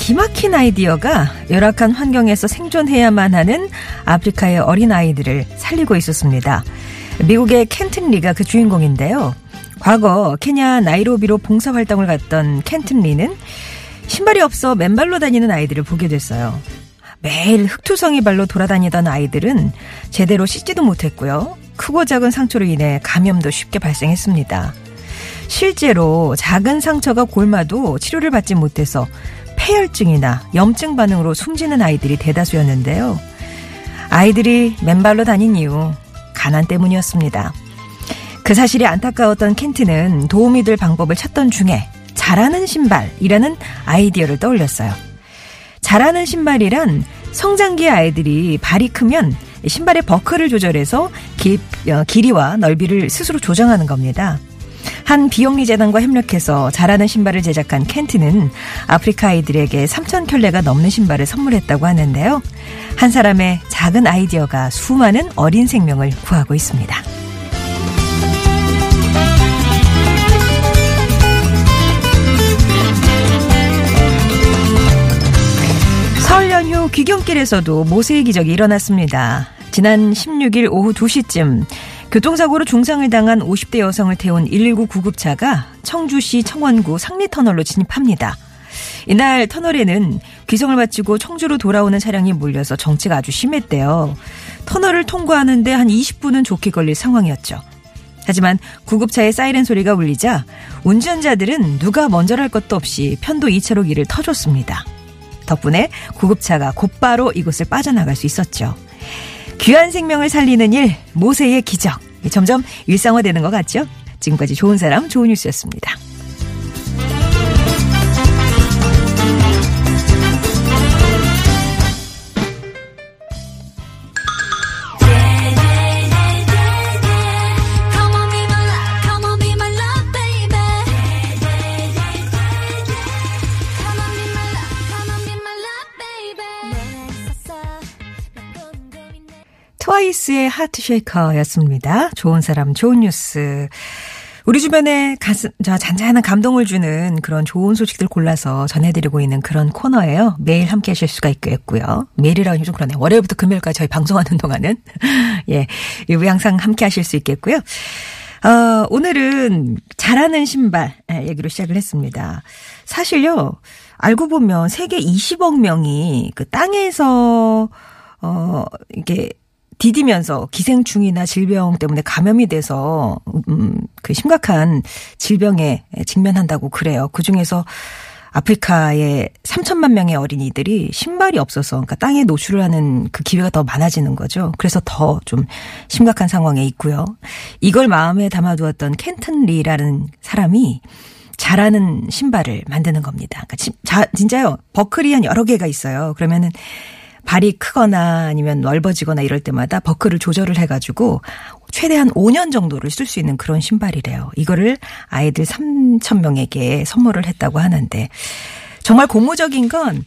기막힌 아이디어가 열악한 환경에서 생존해야만 하는 아프리카의 어린 아이들을 살리고 있었습니다. 미국의 켄튼 리가 그 주인공인데요. 과거 케냐 나이로비로 봉사활동을 갔던 켄튼 리는 신발이 없어 맨발로 다니는 아이들을 보게 됐어요. 매일 흙투성이 발로 돌아다니던 아이들은 제대로 씻지도 못했고요. 크고 작은 상처로 인해 감염도 쉽게 발생했습니다. 실제로 작은 상처가 골마도 치료를 받지 못해서 폐혈증이나 염증 반응으로 숨지는 아이들이 대다수였는데요. 아이들이 맨발로 다닌 이유, 가난 때문이었습니다. 그 사실이 안타까웠던 켄트는 도움이 될 방법을 찾던 중에 잘하는 신발이라는 아이디어를 떠올렸어요. 잘하는 신발이란 성장기 아이들이 발이 크면 신발의 버클을 조절해서 길, 어, 길이와 넓이를 스스로 조정하는 겁니다. 한 비영리 재단과 협력해서 잘하는 신발을 제작한 켄트는 아프리카 아이들에게 3천 켤레가 넘는 신발을 선물했다고 하는데요. 한 사람의 작은 아이디어가 수많은 어린 생명을 구하고 있습니다. 설 연휴 귀경길에서도 모세의 기적이 일어났습니다. 지난 16일 오후 2시쯤 교통사고로 중상을 당한 50대 여성을 태운 119 구급차가 청주시 청원구 상리터널로 진입합니다. 이날 터널에는 귀성을 마치고 청주로 돌아오는 차량이 몰려서 정체가 아주 심했대요. 터널을 통과하는데 한 20분은 좋게 걸릴 상황이었죠. 하지만 구급차의 사이렌 소리가 울리자 운전자들은 누가 먼저랄 것도 없이 편도 2차로 길을 터줬습니다. 덕분에 구급차가 곧바로 이곳을 빠져나갈 수 있었죠. 귀한 생명을 살리는 일, 모세의 기적. 점점 일상화되는 것 같죠? 지금까지 좋은 사람, 좋은 뉴스였습니다. 트와이스의 하트쉐이커였습니다. 좋은 사람, 좋은 뉴스. 우리 주변에 가슴, 저 잔잔한 감동을 주는 그런 좋은 소식들 골라서 전해드리고 있는 그런 코너예요. 매일 함께 하실 수가 있겠고요. 매일이라고 좀 그러네. 월요일부터 금요일까지 저희 방송하는 동안은. 예. 일부 항상 함께 하실 수 있겠고요. 어, 오늘은 잘하는 신발 예, 얘기로 시작을 했습니다. 사실요, 알고 보면 세계 20억 명이 그 땅에서, 어, 이게 디디면서 기생충이나 질병 때문에 감염이 돼서 음, 그 심각한 질병에 직면한다고 그래요. 그 중에서 아프리카의 3천만 명의 어린이들이 신발이 없어서 그러니까 땅에 노출을 하는 그 기회가 더 많아지는 거죠. 그래서 더 좀 심각한 상황에 있고요. 이걸 마음에 담아두었던 켄튼 리라는 사람이 잘하는 신발을 만드는 겁니다. 그러니까 진- 자, 진짜요. 버클이 한 여러 개가 있어요. 그러면은 발이 크거나 아니면 넓어지거나 이럴 때마다 버클을 조절을 해가지고 최대한 5년 정도를 쓸 수 있는 그런 신발이래요. 이거를 아이들 3천 명에게 선물을 했다고 하는데 정말 고무적인 건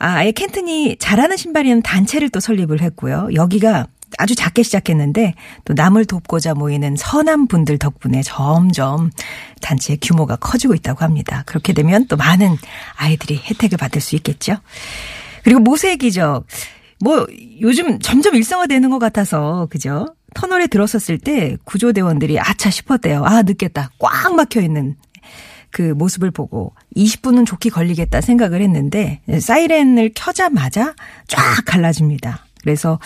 아, 아예 켄튼이 잘하는 신발이라는 단체를 또 설립을 했고요. 여기가 아주 작게 시작했는데 또 남을 돕고자 모이는 선한 분들 덕분에 점점 단체의 규모가 커지고 있다고 합니다. 그렇게 되면 또 많은 아이들이 혜택을 받을 수 있겠죠. 그리고 모세의 기적. 뭐 요즘 점점 일상화되는 것 같아서 그죠? 터널에 들어섰을 때 구조대원들이 아차 싶었대요. 아 늦겠다. 꽉 막혀 있는 그 모습을 보고 20분은 좋게 걸리겠다 생각을 했는데 사이렌을 켜자마자 쫙 갈라집니다. 그래서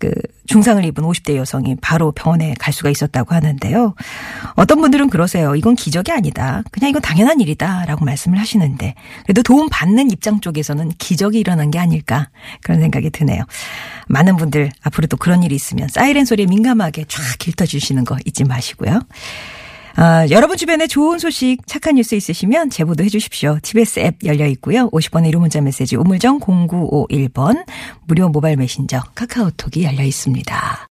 그 중상을 입은 50대 여성이 바로 병원에 갈 수가 있었다고 하는데요. 어떤 분들은 그러세요. 이건 기적이 아니다. 그냥 이건 당연한 일이다라고 말씀을 하시는데 그래도 도움 받는 입장 쪽에서는 기적이 일어난 게 아닐까 그런 생각이 드네요. 많은 분들 앞으로도 그런 일이 있으면 사이렌 소리에 민감하게 쫙 길터 주시는 거 잊지 마시고요. 아, 여러분 주변에 좋은 소식, 착한 뉴스 있으시면 제보도 해주십시오. TBS 앱 열려 있고요. 50번의 1호 문자 메시지 우물정 0951번 무료 모바일 메신저 카카오톡이 열려 있습니다.